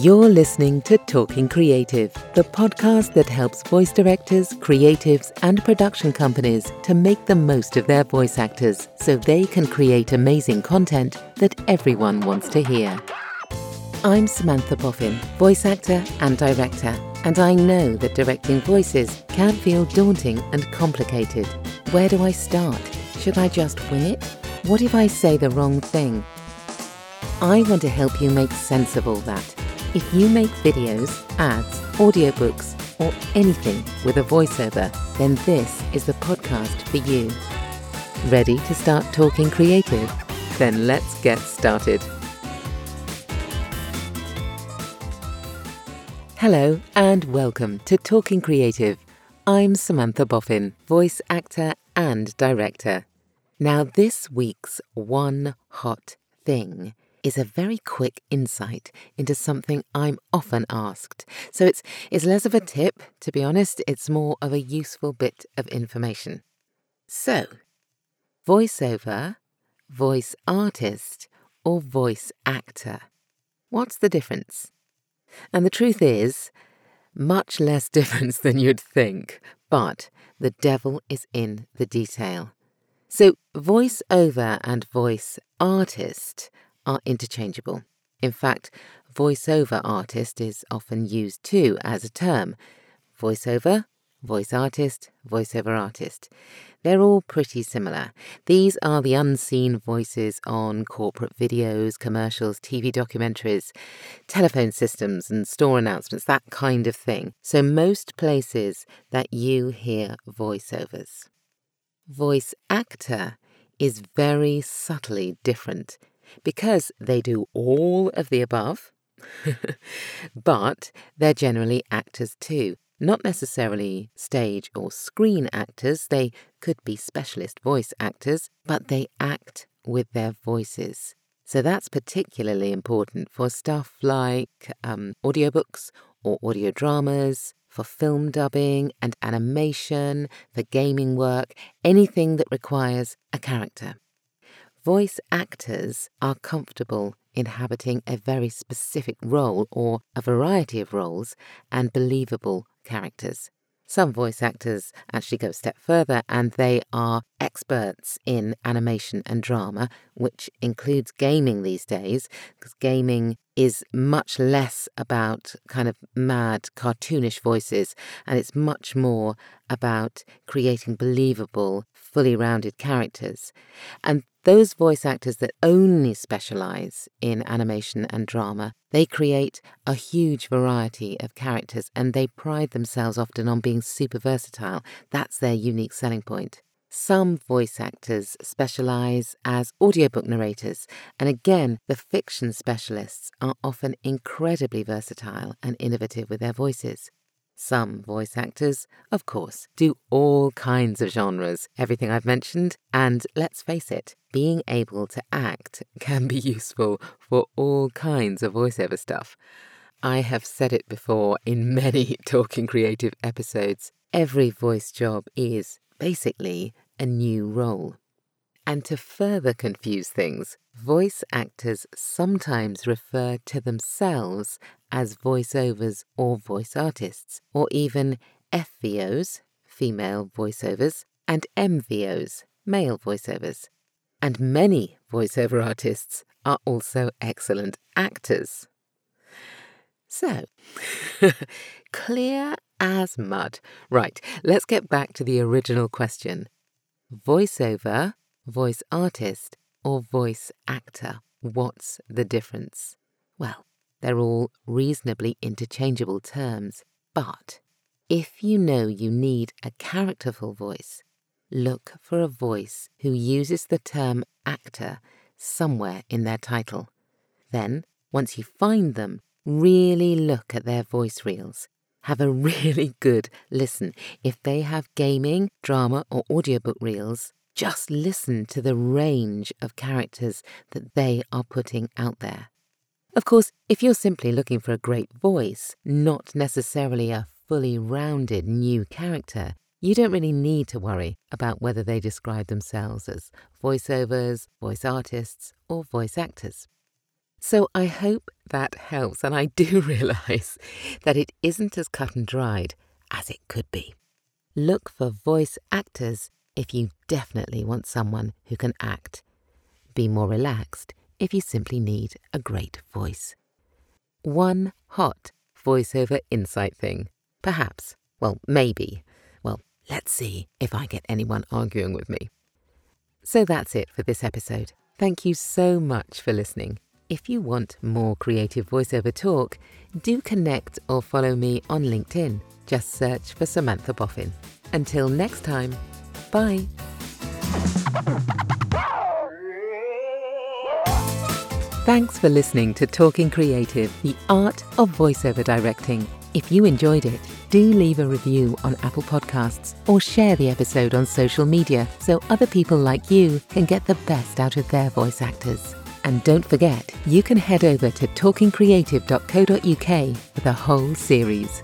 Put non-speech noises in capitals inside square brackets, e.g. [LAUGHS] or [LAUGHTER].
You're listening to Talking Creative, the podcast that helps voice directors, creatives, and production companies to make the most of their voice actors so they can create amazing content that everyone wants to hear. I'm Samantha Boffin, voice actor and director, and I know that directing voices can feel daunting and complicated. Where do I start? Should I just wing it? What if I say the wrong thing? I want to help you make sense of all that if you make videos, ads, audiobooks, or anything with a voiceover, then this is the podcast for you. Ready to start talking creative? Then let's get started. Hello and welcome to Talking Creative. I'm Samantha Boffin, voice actor and director. Now, this week's one hot thing is a very quick insight into something I'm often asked. So it's, it's less of a tip, to be honest, it's more of a useful bit of information. So, voiceover, voice artist, or voice actor? What's the difference? And the truth is, much less [LAUGHS] difference than you'd think, but the devil is in the detail. So, voice over and voice artist are interchangeable. In fact, voiceover artist is often used too as a term. Voiceover, voice artist, voiceover artist. They're all pretty similar. These are the unseen voices on corporate videos, commercials, TV documentaries, telephone systems, and store announcements, that kind of thing. So, most places that you hear voiceovers. Voice actor is very subtly different because they do all of the above, but they're generally actors too. Not necessarily stage or screen actors, they could be specialist voice actors, but they act with their voices. So that's particularly important for stuff like um, audiobooks or audio dramas, for film dubbing and animation, for gaming work, anything that requires a character. Voice actors are comfortable inhabiting a very specific role or a variety of roles and believable characters. Some voice actors actually go a step further and they are experts in animation and drama, which includes gaming these days, because gaming is much less about kind of mad, cartoonish voices, and it's much more about creating believable, fully rounded characters. And those voice actors that only specialize in animation and drama, they create a huge variety of characters and they pride themselves often on being super versatile. That's their unique selling point. Some voice actors specialize as audiobook narrators, and again, the fiction specialists are often incredibly versatile and innovative with their voices. Some voice actors, of course, do all kinds of genres, everything I've mentioned, and let's face it, being able to act [LAUGHS] can be useful for all kinds of voiceover stuff. I have said it before in [LAUGHS] many Talking Creative episodes. Every voice job is, basically, a new role. And to further confuse things, voice actors sometimes refer to themselves as voiceovers or voice artists, or even FVOs, female voiceovers, and MVOs, male voiceovers. And many voiceover artists are also excellent actors. So, [LAUGHS] clear as mud. Right, let's get back to the original question. Voiceover voice artist, or voice actor. What's the difference? Well, they're all reasonably interchangeable terms, but if you know you need a characterful voice, look for a voice who uses the term actor somewhere in their title. Then, once you find them, really look at their voice reels. Have a [LAUGHS] really good listen. If they have gaming, drama, or audiobook reels, just listen to the range of characters that they are putting out there. Of course, if you're simply looking for a great voice, not necessarily a fully rounded new character, you don't really need to worry about whether they describe themselves as voiceovers, voice artists, or voice actors. So I hope that helps, and I do [LAUGHS] realise that it isn't as cut and dried as it could be. Look for voice actors if you definitely want someone who can act. Be more relaxed if you simply need a great voice. One hot voiceover insight thing. Perhaps. Well, maybe. Well, let's see if I get anyone arguing with me. So that's it for this episode. Thank you so much for listening. If you want more creative voiceover talk, do connect or follow me on LinkedIn. Just search for Samantha Boffin. Until next time, bye. Thanks for listening to Talking Creative, the art of voiceover directing. If you enjoyed it, do leave a review on Apple Podcasts or share the episode on social media so other people like you can get the best out of their voice actors. And don't forget, you can head over to talkingcreative.co.uk for the whole series.